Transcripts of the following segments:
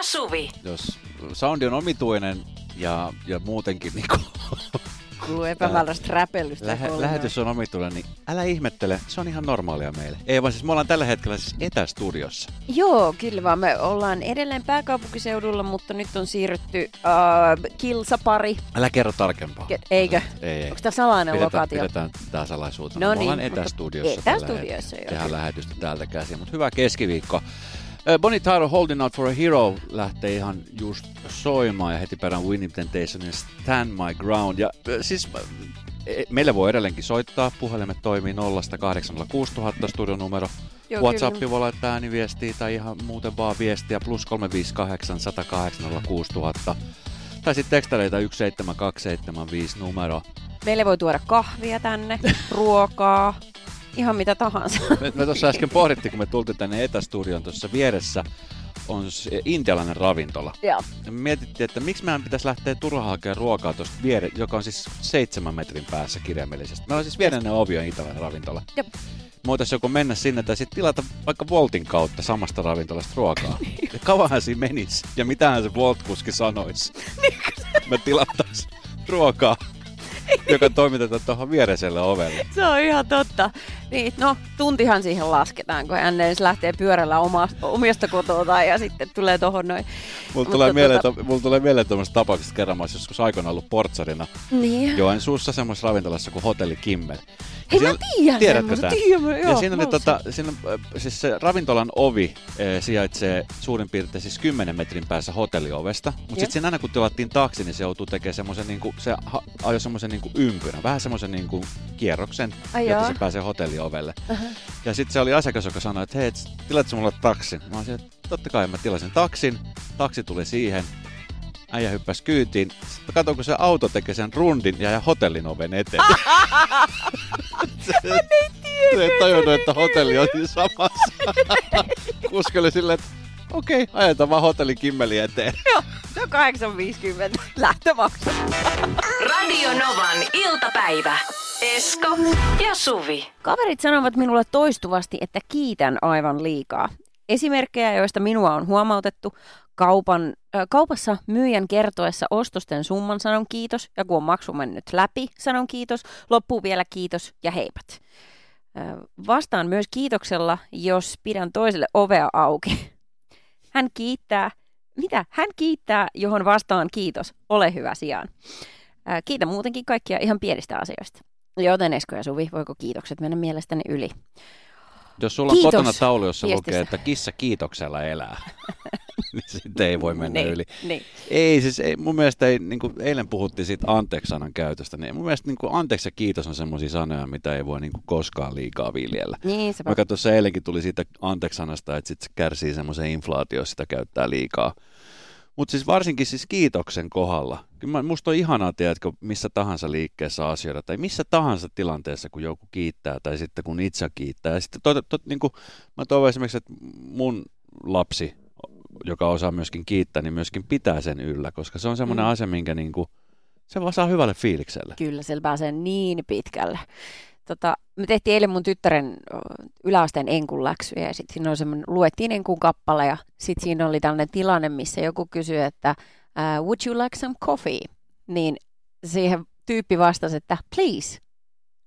ja Suvi. Jos soundi on omituinen ja, ja muutenkin niin kuin, Kuuluu epämääräistä räpellystä. lähe, lähetys on omituinen, niin älä ihmettele, se on ihan normaalia meille. Ei vaan siis me ollaan tällä hetkellä siis etästudiossa. Joo, kyllä vaan. Me ollaan edelleen pääkaupunkiseudulla, mutta nyt on siirrytty äh, kilsapari. Älä kerro tarkempaa. Ke- eikö? Ei, ei. Onko tämä salainen Pidetään, lokaatio? pidetään tää salaisuutena. No me ollaan niin, mutta etästudiossa. etästudiossa, joo. Tehdään lähetystä täältä käsin, mutta hyvää keskiviikko. Ö, Bonnie Tyler Holding Out for a Hero lähtee ihan just soimaan ja heti perään Winnie Temptationin Stand My Ground. Ja ö, siis ö, e- meille voi edelleenkin soittaa, puhelimet toimii 0806000 studionumero. Joo, WhatsApp kyllä. voi laittaa ääniviestiä tai ihan muuten vaan viestiä plus 358 108 6000. Tai sitten tekstareita 17275 numero. Meille voi tuoda kahvia tänne, ruokaa, ihan mitä tahansa. Me, me tuossa äsken pohdittiin, kun me tultiin tänne etästudioon tuossa vieressä, on se intialainen ravintola. Joo. Ja me mietittiin, että miksi meidän pitäisi lähteä turhaan hakemaan ruokaa tuosta viere, joka on siis seitsemän metrin päässä kirjaimellisesti. Meillä on siis viereinen ovi on intialainen ravintola. Jep. Me voitaisiin joko mennä sinne tai sitten tilata vaikka Voltin kautta samasta ravintolasta ruokaa. ja kauanhan siinä menisi ja mitähän se Volt-kuski sanoisi. me tilattaisiin ruokaa, joka toimitetaan tuohon viereiselle ovelle. Se on ihan totta. Niin, no tuntihan siihen lasketaan, kun hän ensin lähtee pyörällä oma, omista kotoa ja sitten tulee tohon noin. Mulla Mutta tulee, mieleen, tota- to, mulla tulee mieleen tuommoista tapauksesta kerran, mä joskus aikoina ollut portsarina Niin. Joensuussa semmoisessa ravintolassa kuin Hotelli Kimmel. Hei, mä siellä- tiedän Tiedätkö tän? tiedän, joo, ja siinä, oli, mä tota, siinä, siis se ravintolan ovi äh, sijaitsee suurin piirtein siis 10 metrin päässä hotelliovesta. Mutta sitten aina kun tilattiin taksi, niin se joutuu tekemään semmoisen, niinku, se ajoi semmoisen niinku ympyrän, vähän semmoisen niinku kierroksen, Ai jotta jaa. se pääsee hotelliovelle. Aha. Ja sitten se oli asiakas, joka sanoi, että hei, et tilatko mulle taksin? Mä olisin, että totta kai mä tilasin taksin, taksi tuli siihen, äijä hyppäsi kyytiin. Sitten katsoin, kun se auto tekee sen rundin ja jäi hotellin oven eteen. se, se ei tajunnut, että hotelli on siinä samassa. Kuski oli silleen, että okei, okay, ajetaan vaan hotelli kimmeli eteen. Joo, se on 8.50 lähtömaksu. Radio Novan iltapäivä. Esko ja Suvi. Kaverit sanovat minulle toistuvasti, että kiitän aivan liikaa. Esimerkkejä, joista minua on huomautettu. Kaupan, äh, kaupassa myyjän kertoessa ostosten summan sanon kiitos, ja kun on maksu mennyt läpi, sanon kiitos, loppuu vielä kiitos ja heipat. Äh, vastaan myös kiitoksella, jos pidän toiselle ovea auki. Hän kiittää, mitä? Hän kiittää, johon vastaan kiitos, ole hyvä sijaan. Äh, kiitän muutenkin kaikkia ihan pienistä asioista. Joten Esko ja Suvi, voiko kiitokset mennä mielestäni yli? Jos sulla on Kiitos kotona taulu, jossa viestistä. lukee, että kissa kiitoksella elää, niin sitten ei voi mennä niin, yli. Niin. Ei, siis ei, mun mielestä ei, niin kuin eilen puhuttiin siitä anteeksi-sanan käytöstä, niin mun mielestä niin kuin anteeksi ja kiitos on semmoisia sanoja, mitä ei voi niin kuin koskaan liikaa viljellä. Niin, se Vaikka tuossa eilenkin tuli siitä anteeksi-sanasta, että sit se kärsii semmoisen inflaatio, jos sitä käyttää liikaa. Mutta siis varsinkin siis kiitoksen kohdalla. Kyllä musta on ihanaa, tiedätkö, missä tahansa liikkeessä asioida tai missä tahansa tilanteessa, kun joku kiittää tai sitten kun itse kiittää. Ja sitten tot, tot, niin kuin, mä toivon esimerkiksi, että mun lapsi, joka osaa myöskin kiittää, niin myöskin pitää sen yllä, koska se on semmoinen Mm. asia, minkä niin kuin, se vaan saa hyvälle fiilikselle. Kyllä, siellä pääsee niin pitkälle. Tota, me tehtiin eilen mun tyttären yläasteen enkun läksyjä ja sitten siinä on semmoinen, luettiin enkun kappale ja sitten siinä oli tällainen tilanne, missä joku kysyi, että uh, would you like some coffee? Niin siihen tyyppi vastasi, että please.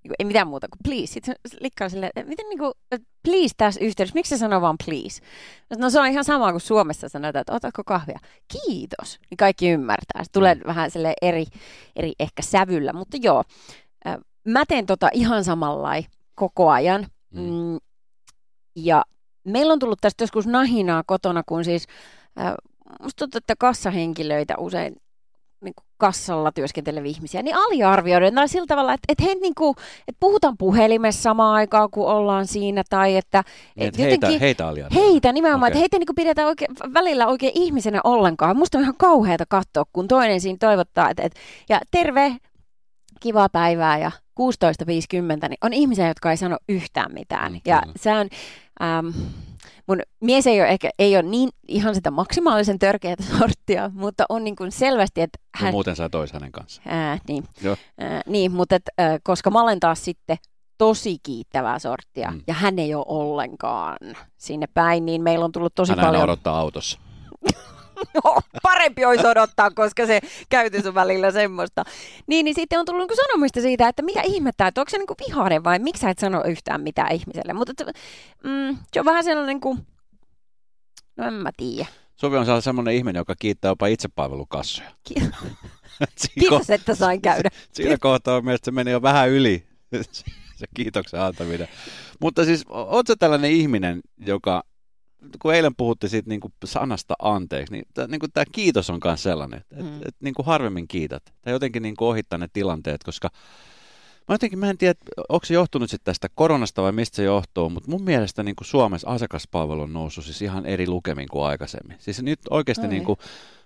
Niinku, Ei mitään muuta kuin please. Sitten likkaa silleen, että miten niinku, että please tässä yhteydessä, miksi se sanoo vaan please? No se on ihan sama kuin Suomessa sanotaan, että otatko kahvia? Kiitos. Niin kaikki ymmärtää. Se tulee vähän sille eri, eri ehkä sävyllä, mutta joo. Mä teen tota ihan samalla koko ajan. Mm. Mm. Ja meillä on tullut tästä joskus nahinaa kotona, kun siis äh, musta tuntuu, että kassahenkilöitä usein niin kuin kassalla työskenteleviä ihmisiä, niin aliarvioidaan tai sillä tavalla, että, että, he, niin kuin, että puhutaan puhelimessa samaan aikaan, kun ollaan siinä, tai että Niin, et että heitä, heitä aliarvioidaan. Heitä nimenomaan, Okei. että heitä niin pidetään oikein, välillä oikein ihmisenä ollenkaan. Musta on ihan kauheata katsoa, kun toinen siinä toivottaa, että, että ja terve, kivaa päivää ja 16.50, niin on ihmisiä, jotka ei sano yhtään mitään. Mm, ja se on, ähm, mun mies ei ole, ehkä, ei ole niin ihan sitä maksimaalisen törkeätä sorttia, mutta on niin kuin selvästi, että hän... muuten sä et ois hänen kanssaan. Ää, niin. Joo. Ää, niin, mutta et, ää, koska mä olen taas sitten tosi kiittävää sorttia, Mm. ja hän ei ole ollenkaan sinne päin, niin meillä on tullut tosi Hän paljon... odottaa autossa. No, parempi olisi odottaa, koska se käytös on välillä semmoista. Niin, niin sitten on tullut niinku sanomista siitä, että mitä ihmettä, että onko se niinku vihainen vai miksi sä et sano yhtään mitään ihmiselle. Mutta mm, se on vähän sellainen kuin, no en mä tiedä. Suvi on sellainen ihminen, joka kiittää jopa itsepalvelukassoja. Ki- Siinä Kiitos, että sain käydä. Siinä kohtaa mielestäni se meni jo vähän yli se kiitoksen antaminen. Mutta siis, ootko tällainen ihminen, joka, kun eilen puhutte siitä niin kuin sanasta anteeksi, niin, t- niin kuin tämä kiitos on myös sellainen, että mm. et, et, niin kuin harvemmin kiität. Tai jotenkin niin kuin ohittaa ne tilanteet, koska mä jotenkin, mä en tiedä, onko se johtunut sitten tästä koronasta vai mistä se johtuu, mutta mun mielestä niin kuin Suomessa asiakaspalvelu on noussut siis ihan eri lukemin kuin aikaisemmin. Siis nyt oikeasti niin kuin,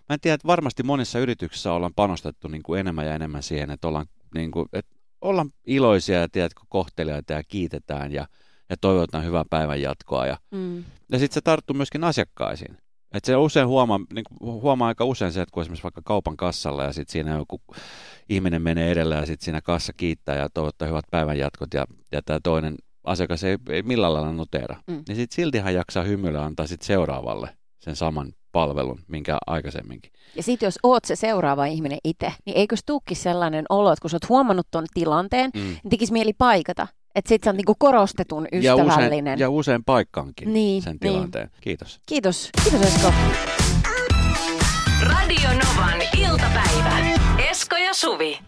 mä en tiedä, että varmasti monissa yrityksissä ollaan panostettu niin kuin enemmän ja enemmän siihen, että ollaan, niin kuin, että ollaan iloisia ja tiedätkö, kohteliaita ja kiitetään ja, ja toivotaan hyvää päivän jatkoa. Ja, mm. ja sitten se tarttuu myöskin asiakkaisiin. Et se usein huomaa, niin huomaa aika usein se, että kun esimerkiksi vaikka kaupan kassalla ja sitten siinä joku ihminen menee edellä ja sitten siinä kassa kiittää ja toivottaa hyvät päivän jatkot ja, ja tämä toinen asiakas ei, ei millään lailla notera. Mm. Niin sitten silti hän jaksaa hymyillä antaa sitten seuraavalle sen saman palvelun, minkä aikaisemminkin. Ja sitten jos oot se seuraava ihminen itse, niin eikö tuukki sellainen olo, että kun sä oot huomannut ton tilanteen, mm. niin tekisi mieli paikata. Että sit sä oot niinku korostetun ystävällinen. Ja usein, ja usein paikkaankin niin, sen niin. tilanteen. Niin. Kiitos. Kiitos. Kiitos Esko. Radio Novan iltapäivä. Esko ja Suvi.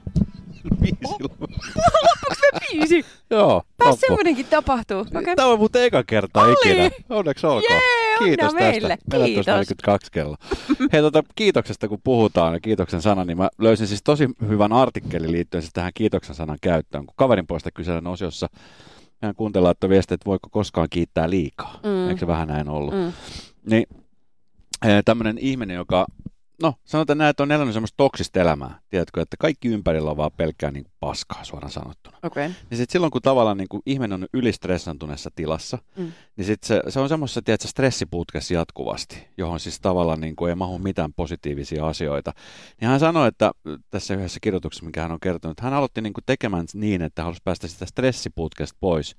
Loppuks me biisi? Joo. Pääs semmoinenkin tapahtuu. Okay. Tämä on muuten eka kertaa Oli. ikinä. Onneksi olkoon. Jee, Kiitos meille. tästä. Kiitos. 42 kello. Hei, tuota, kiitoksesta kun puhutaan ja kiitoksen sana, niin mä löysin siis tosi hyvän artikkelin liittyen siis tähän kiitoksen sanan käyttöön. Kun kaverin puolesta kyselen osiossa hän kuuntelee, että viesti, että voiko koskaan kiittää liikaa. Mm. Eikö se vähän näin ollut? Mm. Niin tämmöinen ihminen, joka no sanotaan näin, että on elänyt semmoista toksista elämää, tiedätkö, että kaikki ympärillä on vaan pelkkää niin paskaa suoraan sanottuna. Okay. Niin sitten silloin, kun tavallaan niin kuin ihminen on ylistressantuneessa tilassa, mm. niin sit se, se on semmoisessa, tiedätkö, stressiputkessa jatkuvasti, johon siis tavallaan niin kuin ei mahu mitään positiivisia asioita. Niin hän sanoi, että tässä yhdessä kirjoituksessa, mikä hän on kertonut, että hän aloitti niin kuin tekemään niin, että halusi päästä sitä stressiputkesta pois,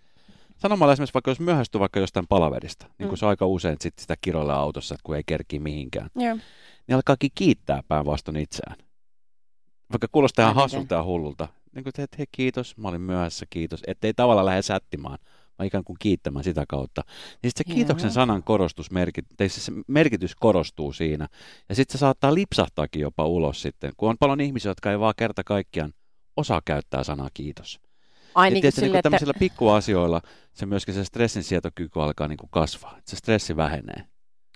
sanomalla esimerkiksi vaikka jos myöhästyy vaikka jostain palaverista, niin kuin mm. se aika usein sit sitä kiroilla autossa, että kun ei kerki mihinkään. Yeah niin alkaakin kiittää päinvastoin itseään. Vaikka kuulostaa ihan hassulta ja hullulta. Niin kuin, että hei kiitos, mä olin myöhässä, kiitos. Että ei tavallaan lähde sättimään, vaan ikään kuin kiittämään sitä kautta. Niin sitten se kiitoksen sanan korostus, merkit, se merkitys korostuu siinä. Ja sitten se saattaa lipsahtaakin jopa ulos sitten, kun on paljon ihmisiä, jotka ei vaan kerta kaikkiaan osaa käyttää sanaa kiitos. Ai niin, tietysti, sille, niin tämmöisillä että... pikkuasioilla se myöskin se stressin sietokyky alkaa niin kuin kasvaa. Että se stressi vähenee.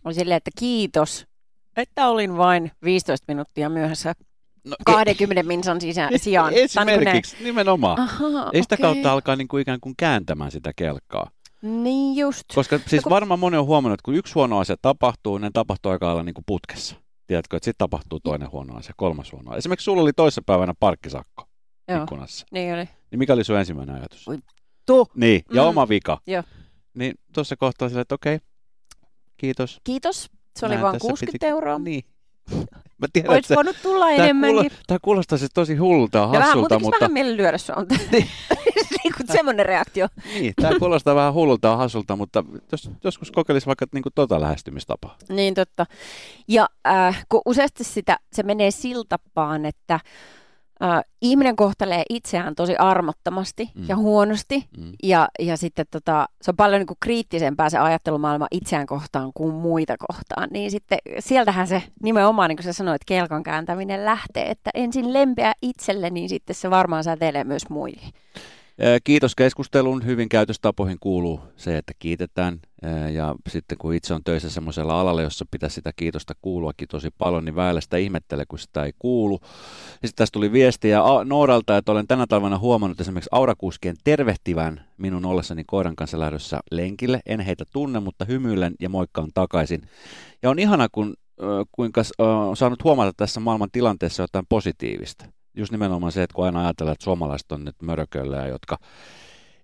On silleen, että kiitos, että olin vain 15 minuuttia myöhässä No, 20 e- minsan sisä, sijaan. Esimerkiksi, niin nimenomaan. Aha, Ei sitä okay. kautta alkaa niin kuin ikään kuin kääntämään sitä kelkkaa. Niin just. Koska siis kun... varmaan moni on huomannut, että kun yksi huono asia tapahtuu, niin tapahtuu aika lailla niin kuin putkessa. Tiedätkö, että sitten tapahtuu toinen huono asia, kolmas huono asia. Esimerkiksi sulla oli toissapäivänä parkkisakko Joo. ikkunassa. Niin oli. Niin mikä oli sun ensimmäinen ajatus? Tu. Niin, ja mm. oma vika. Joo. Niin tuossa kohtaa sille, että okei, okay, kiitos. Kiitos. Se oli vain 60 piti... euroa. Niin. Mä tiedän, Olis että voinut tulla tämä enemmänkin. Kuulo, tämä kuulostaa siis tosi hullulta ja hassulta, vähän, mutta... vähän mieli lyödä on niin. niin kuin semmoinen reaktio. Niin, tämä kuulostaa vähän hullulta ja hassulta, mutta jos, joskus kokeilisi vaikka niin kuin tota lähestymistapaa. Niin totta. Ja äh, kun useasti sitä, se menee siltapaan, että äh, ihminen kohtelee itseään tosi armottomasti mm. ja huonosti, mm. ja, ja sitten tota, se on paljon niin kuin kriittisempää se ajattelumaailma itseään kohtaan kuin muita kohtaan, niin sitten sieltähän se nimenomaan, niin kuin sä sanoit, kelkan kääntäminen lähtee, että ensin lempeä itselle, niin sitten se varmaan säteilee myös muille. Kiitos keskustelun. Hyvin käytöstapoihin kuuluu se, että kiitetään. Ja sitten kun itse on töissä semmoisella alalla, jossa pitäisi sitä kiitosta kuuluakin tosi paljon, niin väellä sitä ihmettelee, kun sitä ei kuulu. Ja sitten tässä tuli viestiä Nooralta, että olen tänä talvena huomannut esimerkiksi aurakuskien tervehtivän minun ollessani koiran kanssa lähdössä lenkille. En heitä tunne, mutta hymyilen ja moikkaan takaisin. Ja on ihana, kun kuinka on saanut huomata tässä maailman tilanteessa jotain positiivista just nimenomaan se, että kun aina ajatellaan, että suomalaiset on nyt mörköllejä, jotka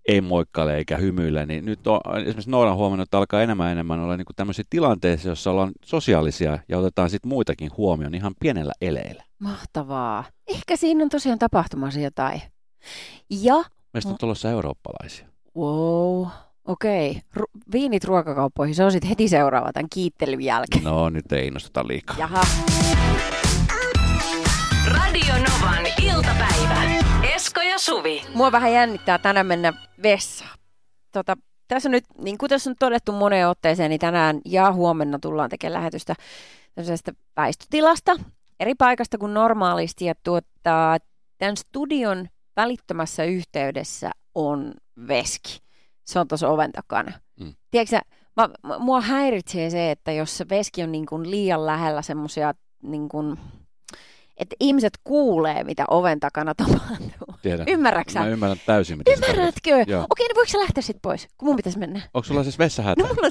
ei moikkale eikä hymyile, niin nyt on, esimerkiksi Nooran huomannut, että alkaa enemmän ja enemmän olla niin tämmöisiä tilanteissa, joissa ollaan sosiaalisia ja otetaan sitten muitakin huomioon ihan pienellä eleillä. Mahtavaa. Ehkä siinä on tosiaan tapahtumassa jotain. Ja... Meistä on tulossa eurooppalaisia. Wow. Okei. Ru- viinit ruokakauppoihin, se on sitten heti seuraava tämän kiittelyn jälkeen. No nyt ei innostuta liikaa. Jaha. Radio Novan iltapäivä. Esko ja Suvi. Mua vähän jännittää tänään mennä vessaan. Tota, tässä on nyt, niin kuin tässä on todettu moneen otteeseen, niin tänään ja huomenna tullaan tekemään lähetystä tämmöisestä väistötilasta eri paikasta kuin normaalisti. Ja tuottaa, tämän studion välittömässä yhteydessä on veski. Se on tuossa oven takana. Mm. Tiedätkö sä, mä, mä- mua häiritsee se, että jos se veski on niin kuin liian lähellä semmoisia, niin kuin, että ihmiset kuulee, mitä oven takana tapahtuu. Tiedän. Ymmärrätkö sä? Mä ymmärrän täysin, mitä Ymmärrätkö? Okei, no voiko sä lähteä sitten pois, kun mun pitäisi mennä? Onko sulla siis vessahätä? No mulla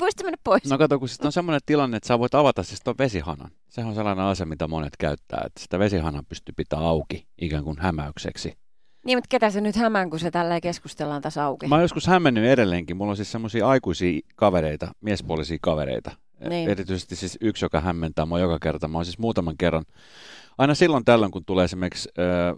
voisit mennä pois? No kato, kun sit on semmoinen tilanne, että sä voit avata siis tuon vesihanan. Sehän on sellainen asia, mitä monet käyttää, että sitä vesihanan pystyy pitämään auki ikään kuin hämäykseksi. Niin, mutta ketä se nyt hämään, kun se tällä keskustellaan tässä auki? Mä oon joskus hämmennyt edelleenkin. Mulla on siis semmoisia aikuisia kavereita, miespuolisia kavereita. Niin. Erityisesti siis yksi, joka hämmentää mua joka kerta. Mä oon siis muutaman kerran, aina silloin tällöin, kun tulee esimerkiksi, ö,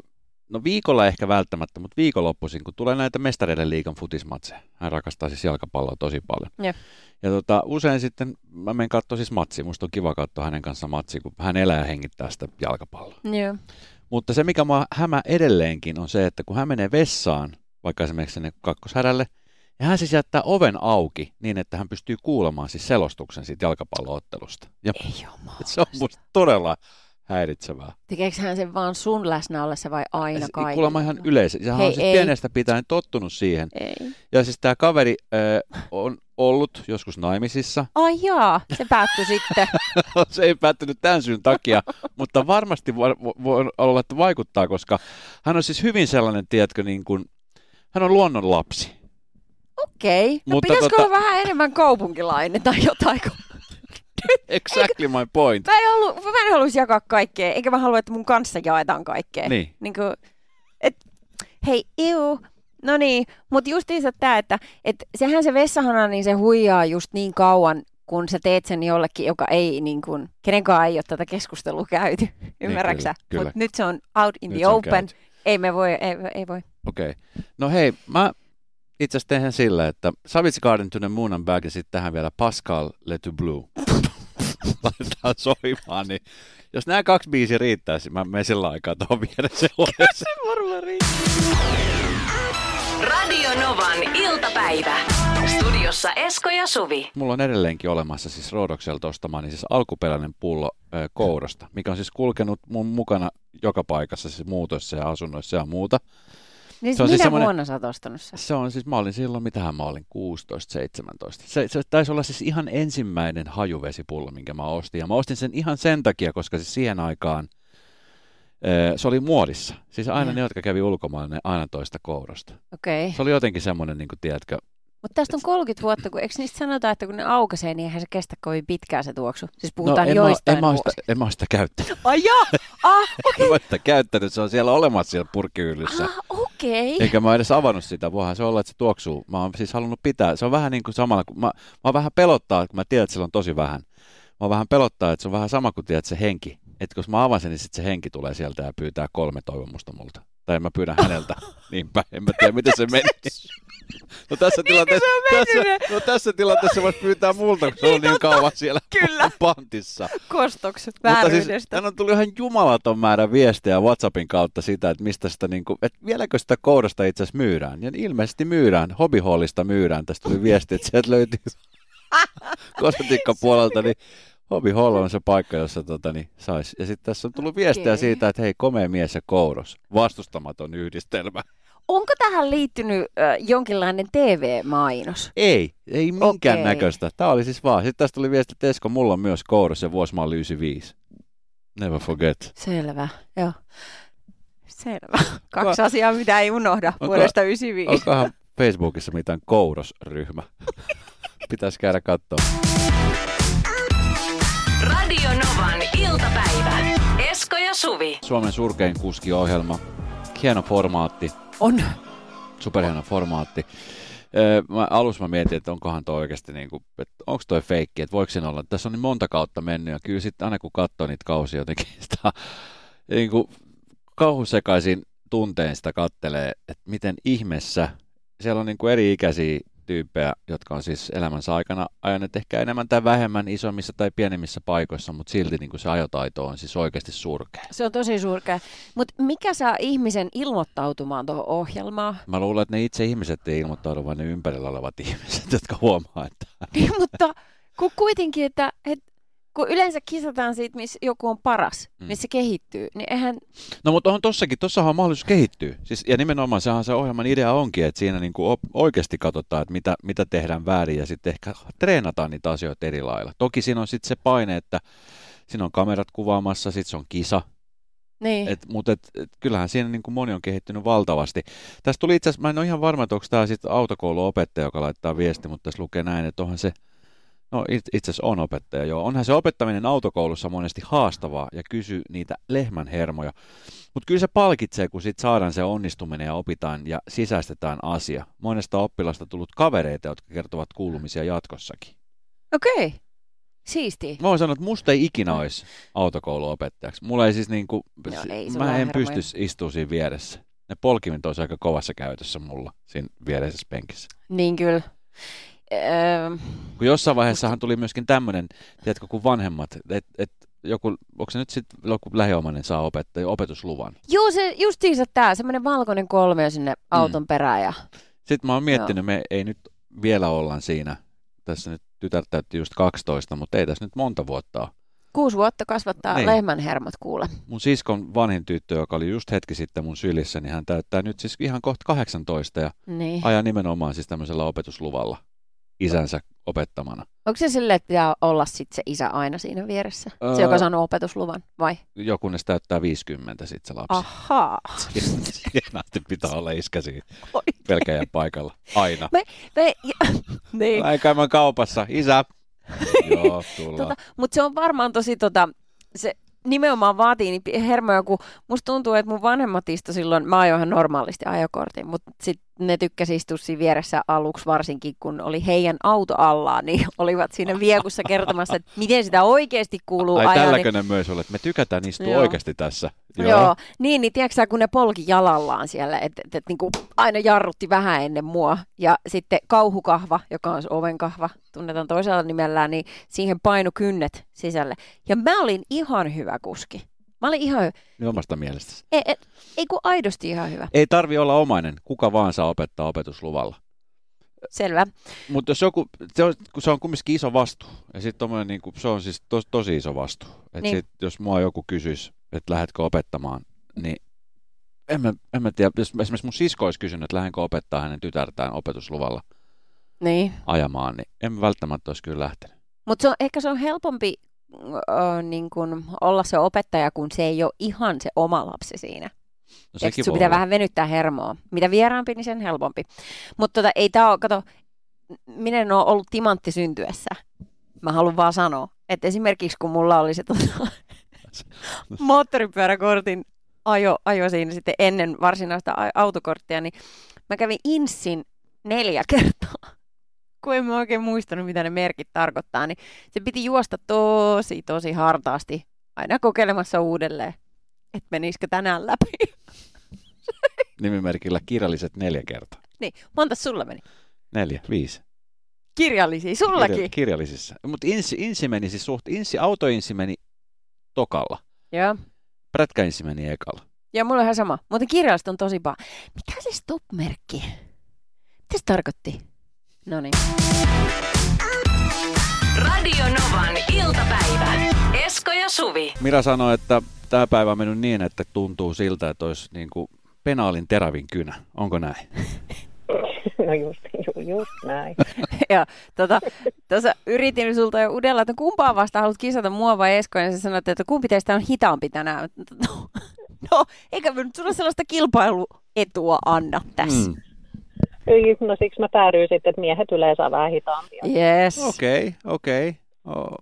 no viikolla ehkä välttämättä, mutta viikonloppuisin, kun tulee näitä mestareiden liigan futismatseja. Hän rakastaa siis jalkapalloa tosi paljon. Jep. Ja tota, usein sitten mä menen katsoa siis matsia. Musta on kiva katsoa hänen kanssaan matsia, kun hän elää ja hengittää sitä jalkapalloa. Joo. Mutta se, mikä mua hämää edelleenkin, on se, että kun hän menee vessaan, vaikka esimerkiksi sinne kakkoshärälle, ja hän siis jättää oven auki niin, että hän pystyy kuulemaan siis selostuksen siitä jalkapalloottelusta. Ja Ei se on musta todella häiritsevää. Tekeekö hän sen vaan sun läsnä ollessa vai aina kaikille? Kuulemma ihan yleensä. Sehän Hei, on siis ei. pienestä pitäen tottunut siihen. Ei. Ja siis tämä kaveri äh, on ollut joskus naimisissa. Ai jaa, se päättyi sitten. se ei päättynyt tämän syyn takia, mutta varmasti voi, voi olla, että vaikuttaa, koska hän on siis hyvin sellainen, tiedätkö, niin kuin, hän on luonnon Okei. No Mutta pitäisikö tota- olla vähän enemmän kaupunkilainen tai jotain? Exactly my point. Mä en, halua, mä en haluaisi jakaa kaikkea, eikä mä halua, että mun kanssa jaetaan kaikkea. Niin. Niin kuin, et, hei, iu, no niin, mutta justiinsa tämä, että et sehän se vessahana, niin se huijaa just niin kauan, kun sä teet sen jollekin, joka ei, niin kuin, kenenkaan ei ole tätä keskustelua käyty, ymmärräksä? Niin, Mutta nyt se on out in Nyt the open, käyty. ei me voi, ei, ei voi. Okei. Okay. No hei, mä itse asiassa teen sillä, että Savage Garden to the Moon and Back ja sitten tähän vielä Pascal Le to Blue. Laitetaan soimaan, niin jos nämä kaksi biisiä riittäisi, mä menen sillä aikaa tuohon vieressä huoneeseen. Varmaan Radio Novan iltapäivä. Studiossa Esko ja Suvi. Mulla on edelleenkin olemassa siis Rodokselta ostamani siis alkuperäinen pullo ö, kourosta, mikä on siis kulkenut mun mukana joka paikassa, siis muutoissa ja asunnoissa ja muuta. Niin Se on minä siis vuonna sä oot ostanut sen? Se on siis, mä olin silloin, mitähän mä olin, 16-17. Se, se taisi olla siis ihan ensimmäinen hajuvesipullo, minkä mä ostin. Ja mä ostin sen ihan sen takia, koska siis siihen aikaan ö, se oli muodissa. Siis aina Joo. ne, jotka kävi ulkomailla, ne aina toista kourosta. Okei. Okay. Se oli jotenkin semmoinen, niin kuin, tiedätkö, Mutta tästä on 30 vuotta, kun eikö niistä sanota, että kun ne aukaisee, niin eihän se kestä kovin pitkään se tuoksu. Siis puhutaan no, en, joistain mä, en, mä, sitä, en mä sitä käyttänyt. Ai jaa! Ah, En mä oo sitä käyttänyt, se on siellä olemassa siellä purkkihyllyssä. ah okei. Eikä mä edes avannut sitä, voihan se olla, että se tuoksuu. Mä oon siis halunnut pitää, se on vähän niin kuin samalla, kun mä, mä oon vähän pelottaa, kun mä tiedän, että sillä on tosi vähän. Mä oon vähän pelottaa, että se on vähän sama kuin tiedät, se henki. Että jos mä avaan sen, niin sitten se henki tulee sieltä ja pyytää kolme toivomusta multa. Tai mä pyydän häneltä. Niinpä, en mä tiedä, miten se meni. No tässä, tilanteessa, tässä, no tässä tilanteessa voisi pyytää multa, kun se on niin kauan siellä Kyllä. pantissa. Kostoksi Mutta siis, täällä on tullut ihan jumalaton määrä viestejä WhatsAppin kautta sitä, että mistä sitä, niin kuin, että vieläkö sitä kourasta itse asiassa myydään. Ja ilmeisesti myydään, hobbyhallista myydään. Tästä tuli viesti, että sieltä löytyy kosmetiikkapuolelta, niin Hobby Hall on se paikka, jossa tota, niin, sais. Ja sitten tässä on tullut viestejä siitä, että hei, komea mies ja kouros. Vastustamaton yhdistelmä. Onko tähän liittynyt äh, jonkinlainen TV-mainos? Ei, ei minkään Okei. näköistä. Tämä oli siis vaan. Sitten tästä tuli viesti, että Esko, mulla on myös kouros ja vuosi mä olin 95. Never forget. Selvä, joo. Selvä. Kaksi asiaa, mitä ei unohda Onko- vuodesta 95. Onkohan Facebookissa mitään kourosryhmä? Pitäisi käydä katsoa. Radio Novan iltapäivä. Esko ja Suvi. Suomen surkein kuski-ohjelma. Hieno formaatti, On. superhieno formaatti. Mä, alussa mä mietin, että onkohan toi oikeasti, niin kuin, että onko toi feikki, että voiko siinä olla. Tässä on niin monta kautta mennyt ja kyllä sitten aina kun katsoo niitä kausia jotenkin sitä niin kuin kauhusekaisin tunteen sitä kattelee, että miten ihmeessä, siellä on niin kuin eri-ikäisiä tyyppejä, jotka on siis elämänsä aikana ajaneet ehkä enemmän tai vähemmän isommissa tai pienemmissä paikoissa, mutta silti niin kuin se ajotaito on siis oikeasti surkea. Se on tosi surkea. Mutta mikä saa ihmisen ilmoittautumaan tuohon ohjelmaan? Mä luulen, että ne itse ihmiset ei ilmoittaudu, vaan ne ympärillä olevat ihmiset, jotka huomaa, että... Niin, mutta kun kuitenkin, että, että kun yleensä kisataan siitä, missä joku on paras, mm. missä kehittyy, niin eihän... No mutta on tossakin, tossahan on mahdollisuus kehittyä. Siis, ja nimenomaan sehän se ohjelman idea onkin, että siinä niin kuin oikeasti katsotaan, että mitä, mitä tehdään väärin ja sitten ehkä treenataan niitä asioita eri lailla. Toki siinä on sitten se paine, että siinä on kamerat kuvaamassa, sitten se on kisa, niin. Et, mutta et, et, kyllähän siinä niin kuin moni on kehittynyt valtavasti. Tässä tuli itse asiassa, mä en ole ihan varma, että onko tämä sitten autokouluopettaja, joka laittaa viesti, mutta tässä lukee näin, että onhan se No itse asiassa on opettaja, joo. Onhan se opettaminen autokoulussa monesti haastavaa ja kysy niitä lehmän hermoja. Mutta kyllä se palkitsee, kun sit saadaan se onnistuminen ja opitaan ja sisäistetään asia. Monesta oppilasta tullut kavereita, jotka kertovat kuulumisia jatkossakin. Okei. Okay. Siisti. Mä voin sanoa, että musta ei ikinä olisi autokouluopettajaksi. Mulla ei siis niinku, no, ei, mä en pysty istua siinä vieressä. Ne polkimet olisi aika kovassa käytössä mulla siinä viereisessä penkissä. Niin kyllä. Öö, kun jossain vaiheessahan tuli myöskin tämmöinen, tiedätkö, kun vanhemmat, että et, joku, onko se nyt sitten joku lähiomainen saa opettaa opetusluvan? Joo, se justiinsa tämä, semmoinen valkoinen kolmio sinne mm. auton mm. perään. Ja... Sitten mä oon miettinyt, Joo. me ei nyt vielä olla siinä, tässä nyt tytär täytti just 12, mutta ei tässä nyt monta vuotta ole. Kuusi vuotta kasvattaa niin. lehmän hermot kuule. Mun siskon vanhin tyttö, joka oli just hetki sitten mun sylissä, niin hän täyttää nyt siis ihan kohta 18 ja niin. ajaa nimenomaan siis tämmöisellä opetusluvalla isänsä opettamana. Onko se silleen, että pitää olla sit se isä aina siinä vieressä? Öö, se, joka sanoo opetusluvan, vai? Joku ne täyttää 50 sitten se lapsi. Ahaa. Siihen pitää olla iskä siinä pelkäjän paikalla. Aina. Me, me, ja, niin. käymään kaupassa. Isä. Joo, tullaan. Tota, Mutta se on varmaan tosi tota, se nimenomaan vaatii niin hermoja, kun musta tuntuu, että mun vanhemmat istu silloin, mä ajoin ihan normaalisti ajokortin, mutta sitten ne tykkäsi istua siinä vieressä aluksi varsinkin, kun oli heidän auto allaan, niin olivat siinä viekussa kertomassa, että miten sitä oikeasti kuuluu Ai ajaa. tälläkö niin... myös olet? Me tykätään istua Joo. oikeasti tässä. Joo. Joo. Niin, niin tiedätkö kun ne polki jalallaan siellä, että et, et, niin aina jarrutti vähän ennen mua. Ja sitten kauhukahva, joka on ovenkahva, tunnetaan toisella nimellään, niin siihen painu kynnet sisälle. Ja mä olin ihan hyvä kuski. Mä olin ihan hyvä. Niin omasta mielestäsi. Ei, ei, ei kun aidosti ihan hyvä. Ei tarvi olla omainen. Kuka vaan saa opettaa opetusluvalla. Selvä. Mutta jos joku, se on, kun se on kumminkin iso vastuu. Ja sitten niin kuin, se on siis tos, tosi iso vastuu. Että niin. sit, jos mua joku kysyisi, että lähdetkö opettamaan, niin en mä, en mä tiedä. Jos esimerkiksi mun sisko olisi kysynyt, että lähdenkö opettaa hänen tytärtään opetusluvalla niin. ajamaan, niin en välttämättä olisi kyllä lähtenyt. Mutta se ehkä se on helpompi äh, niin kun olla se opettaja, kun se ei ole ihan se oma lapsi siinä. No sekin pitää olla. vähän venyttää hermoa. Mitä vieraampi, niin sen helpompi. Mutta tota, ei tämä ole, kato, minä en ole ollut timantti syntyessä. Mä haluan vaan sanoa, että esimerkiksi kun mulla oli se tota, moottoripyöräkortin ajo, ajo siinä sitten ennen varsinaista autokorttia, niin mä kävin Insin neljä kertaa kun en mä oikein muistanut, mitä ne merkit tarkoittaa, niin se piti juosta tosi, tosi hartaasti aina kokeilemassa uudelleen, että menisikö tänään läpi. Nimimerkillä kirjalliset neljä kertaa. Niin, monta sulla meni? Neljä, viisi. Kirjallisia, sullakin? Kirja- kirjallisissa. Mutta insi, insi meni siis suht, insi, autoinsi meni tokalla. Joo. Prätkäinsi meni ekalla. Ja mulla on ihan sama. Mutta kirjalliset on tosi paha. Mikä se stop-merkki? Mitä se tarkoitti? No niin. Radio Novan iltapäivä. Esko ja Suvi. Mira sanoi, että tämä päivä on mennyt niin, että tuntuu siltä, että olisi niin kuin penaalin terävin kynä. Onko näin? No just, ju, just näin. ja tota, tuossa yritin sulta jo udella, että kumpaa vasta haluat kisata mua vai Esko, ja sä sanoit, että kumpi teistä on hitaampi tänään. No, no eikä me nyt sulla sellaista kilpailuetua anna tässä. Mm. No siksi mä päädyin sitten, että miehet yleensä vähän hitaampia. Yes. Okei, okay, okei. Okay. Oh.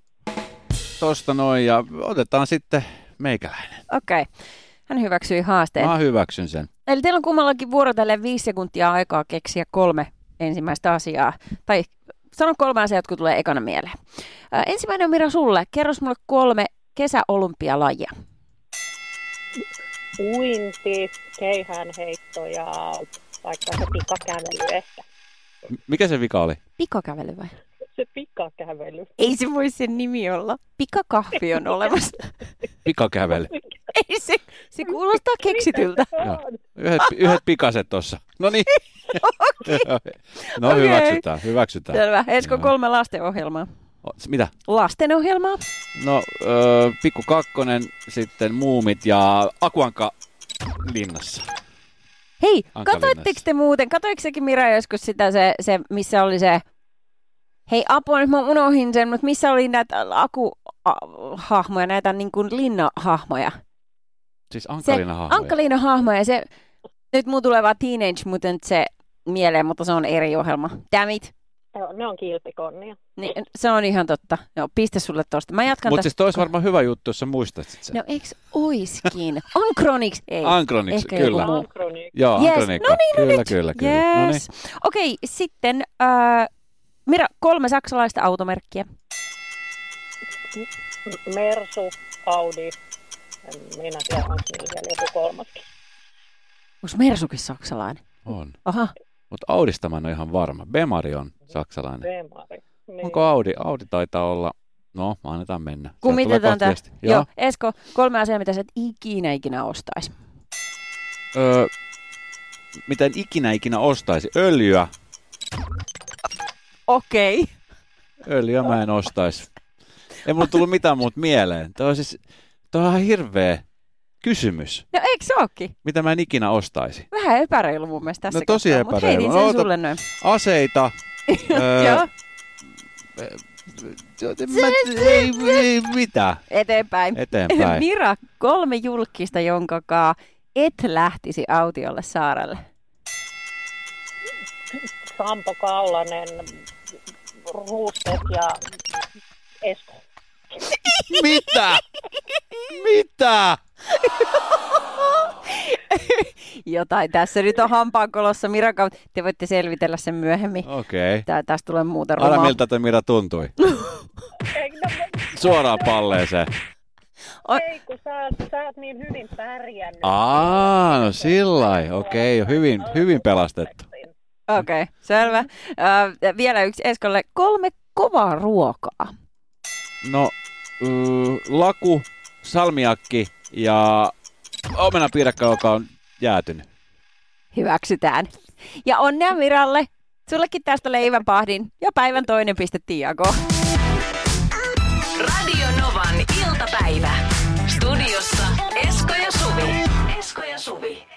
Tosta noin ja otetaan sitten meikäläinen. Okei. Okay. Hän hyväksyi haasteen. Mä hyväksyn sen. Eli teillä on kummallakin vuorotellen viisi sekuntia aikaa keksiä kolme ensimmäistä asiaa. Tai sano kolme asiaa, jotka tulee ekana mieleen. Ensimmäinen on Mira sulle. Kerros mulle kolme kesäolympialajia. Uinti, keihäänheitto ja vaikka se pikakävely ehkä. Mikä se vika oli? Pikakävely vai? Se pikakävely. Ei se voi sen nimi olla. Pikakahvi on olemassa. Pikakävely. Ei se, se kuulostaa keksityltä. Joo. Yhdet, yhdet pikaset tuossa. No niin. no Okei. hyväksytään, hyväksytään. Selvä. Esko Joo. kolme lastenohjelmaa. Mitä? Lastenohjelmaa? No, öö, Pikku Kakkonen, sitten Muumit ja Akuanka linnassa. Hei, katoitteko te muuten, katoiko sekin Mira joskus sitä se, se missä oli se, hei apua, nyt mä unohdin sen, mutta missä oli näitä akuhahmoja, näitä niin kuin linnahahmoja. Siis Se Ankalina hahmoja. Ankkaliina hahmoja, se, nyt muu tulee vaan Teenage Mutant se mieleen, mutta se on eri ohjelma. Damn it. Joo, ne on kilpikonnia. Niin, se on ihan totta. Joo, piste sulle tosta. Mä jatkan Mutta siis toi olisi varmaan hyvä juttu, jos sä muistaisit sen. No eiks oiskin? Ankronix? Ei. Ankronix, Ehkä kyllä. Joo, Yes. No niin, no kyllä, nyt. kyllä, kyllä. No niin. Yes. Okei, sitten äh, Mira, kolme saksalaista automerkkiä. Mersu, Audi. Minä tiedä, onko niillä vielä joku kolmaskin. Onko Mersukin saksalainen? On. Aha. Mutta Audista mä en ole ihan varma. Bemari on saksalainen. Bemari. Niin. Onko Audi? Audi taitaa olla... No, annetaan mennä. Kumitetaan tämä. Joo. Joo. Esko, kolme asiaa, mitä sä et ikinä ikinä ostaisi. Öö, mitä en ikinä ikinä ostaisi? Öljyä. Okei. Okay. Öljyä mä en ostaisi. Ei mulla tullut mitään muuta mieleen. Tämä on siis... Tämä on ihan hirveä kysymys. No eikö se ookin? Mitä mä en ikinä ostaisi? Vähän epäreilu mun mielestä tässä No tosi kohtaa, mut epäreilu. heitin No sen ota- sulle noin. Aseita. öö, Joo, mä, ei, ei, mitä? eteenpäin. Eteenpäin. Mira, kolme julkista, jonka kaa et lähtisi autiolle saarelle. Sampo Kaulanen, Ruustet ja Esko. Mitä? Mitä? Jotain tässä nyt on hampaankolossa. Mira, te voitte selvitellä sen myöhemmin. Okei. Okay. Tää, tästä tulee muuten Arra, romaa. miltä toi Mira tuntui? Ei, Suoraan palleeseen. ei, kun sä, oot- sä oot niin hyvin pärjännyt. Aa, no sillä lailla. Okei, okay, hyvin, hyvin pelastettu. Okei, okay, selvä. Äh, vielä yksi Eskolle. Kolme kovaa ruokaa. No, uh, laku, salmiakki ja omenapiirakka, joka on jäätynyt. Hyväksytään. Ja onnea Miralle. Sullekin tästä leivänpahdin ja päivän toinen piste Tiago. Radio Novan iltapäivä. Studiossa Esko ja Suvi. Esko ja Suvi.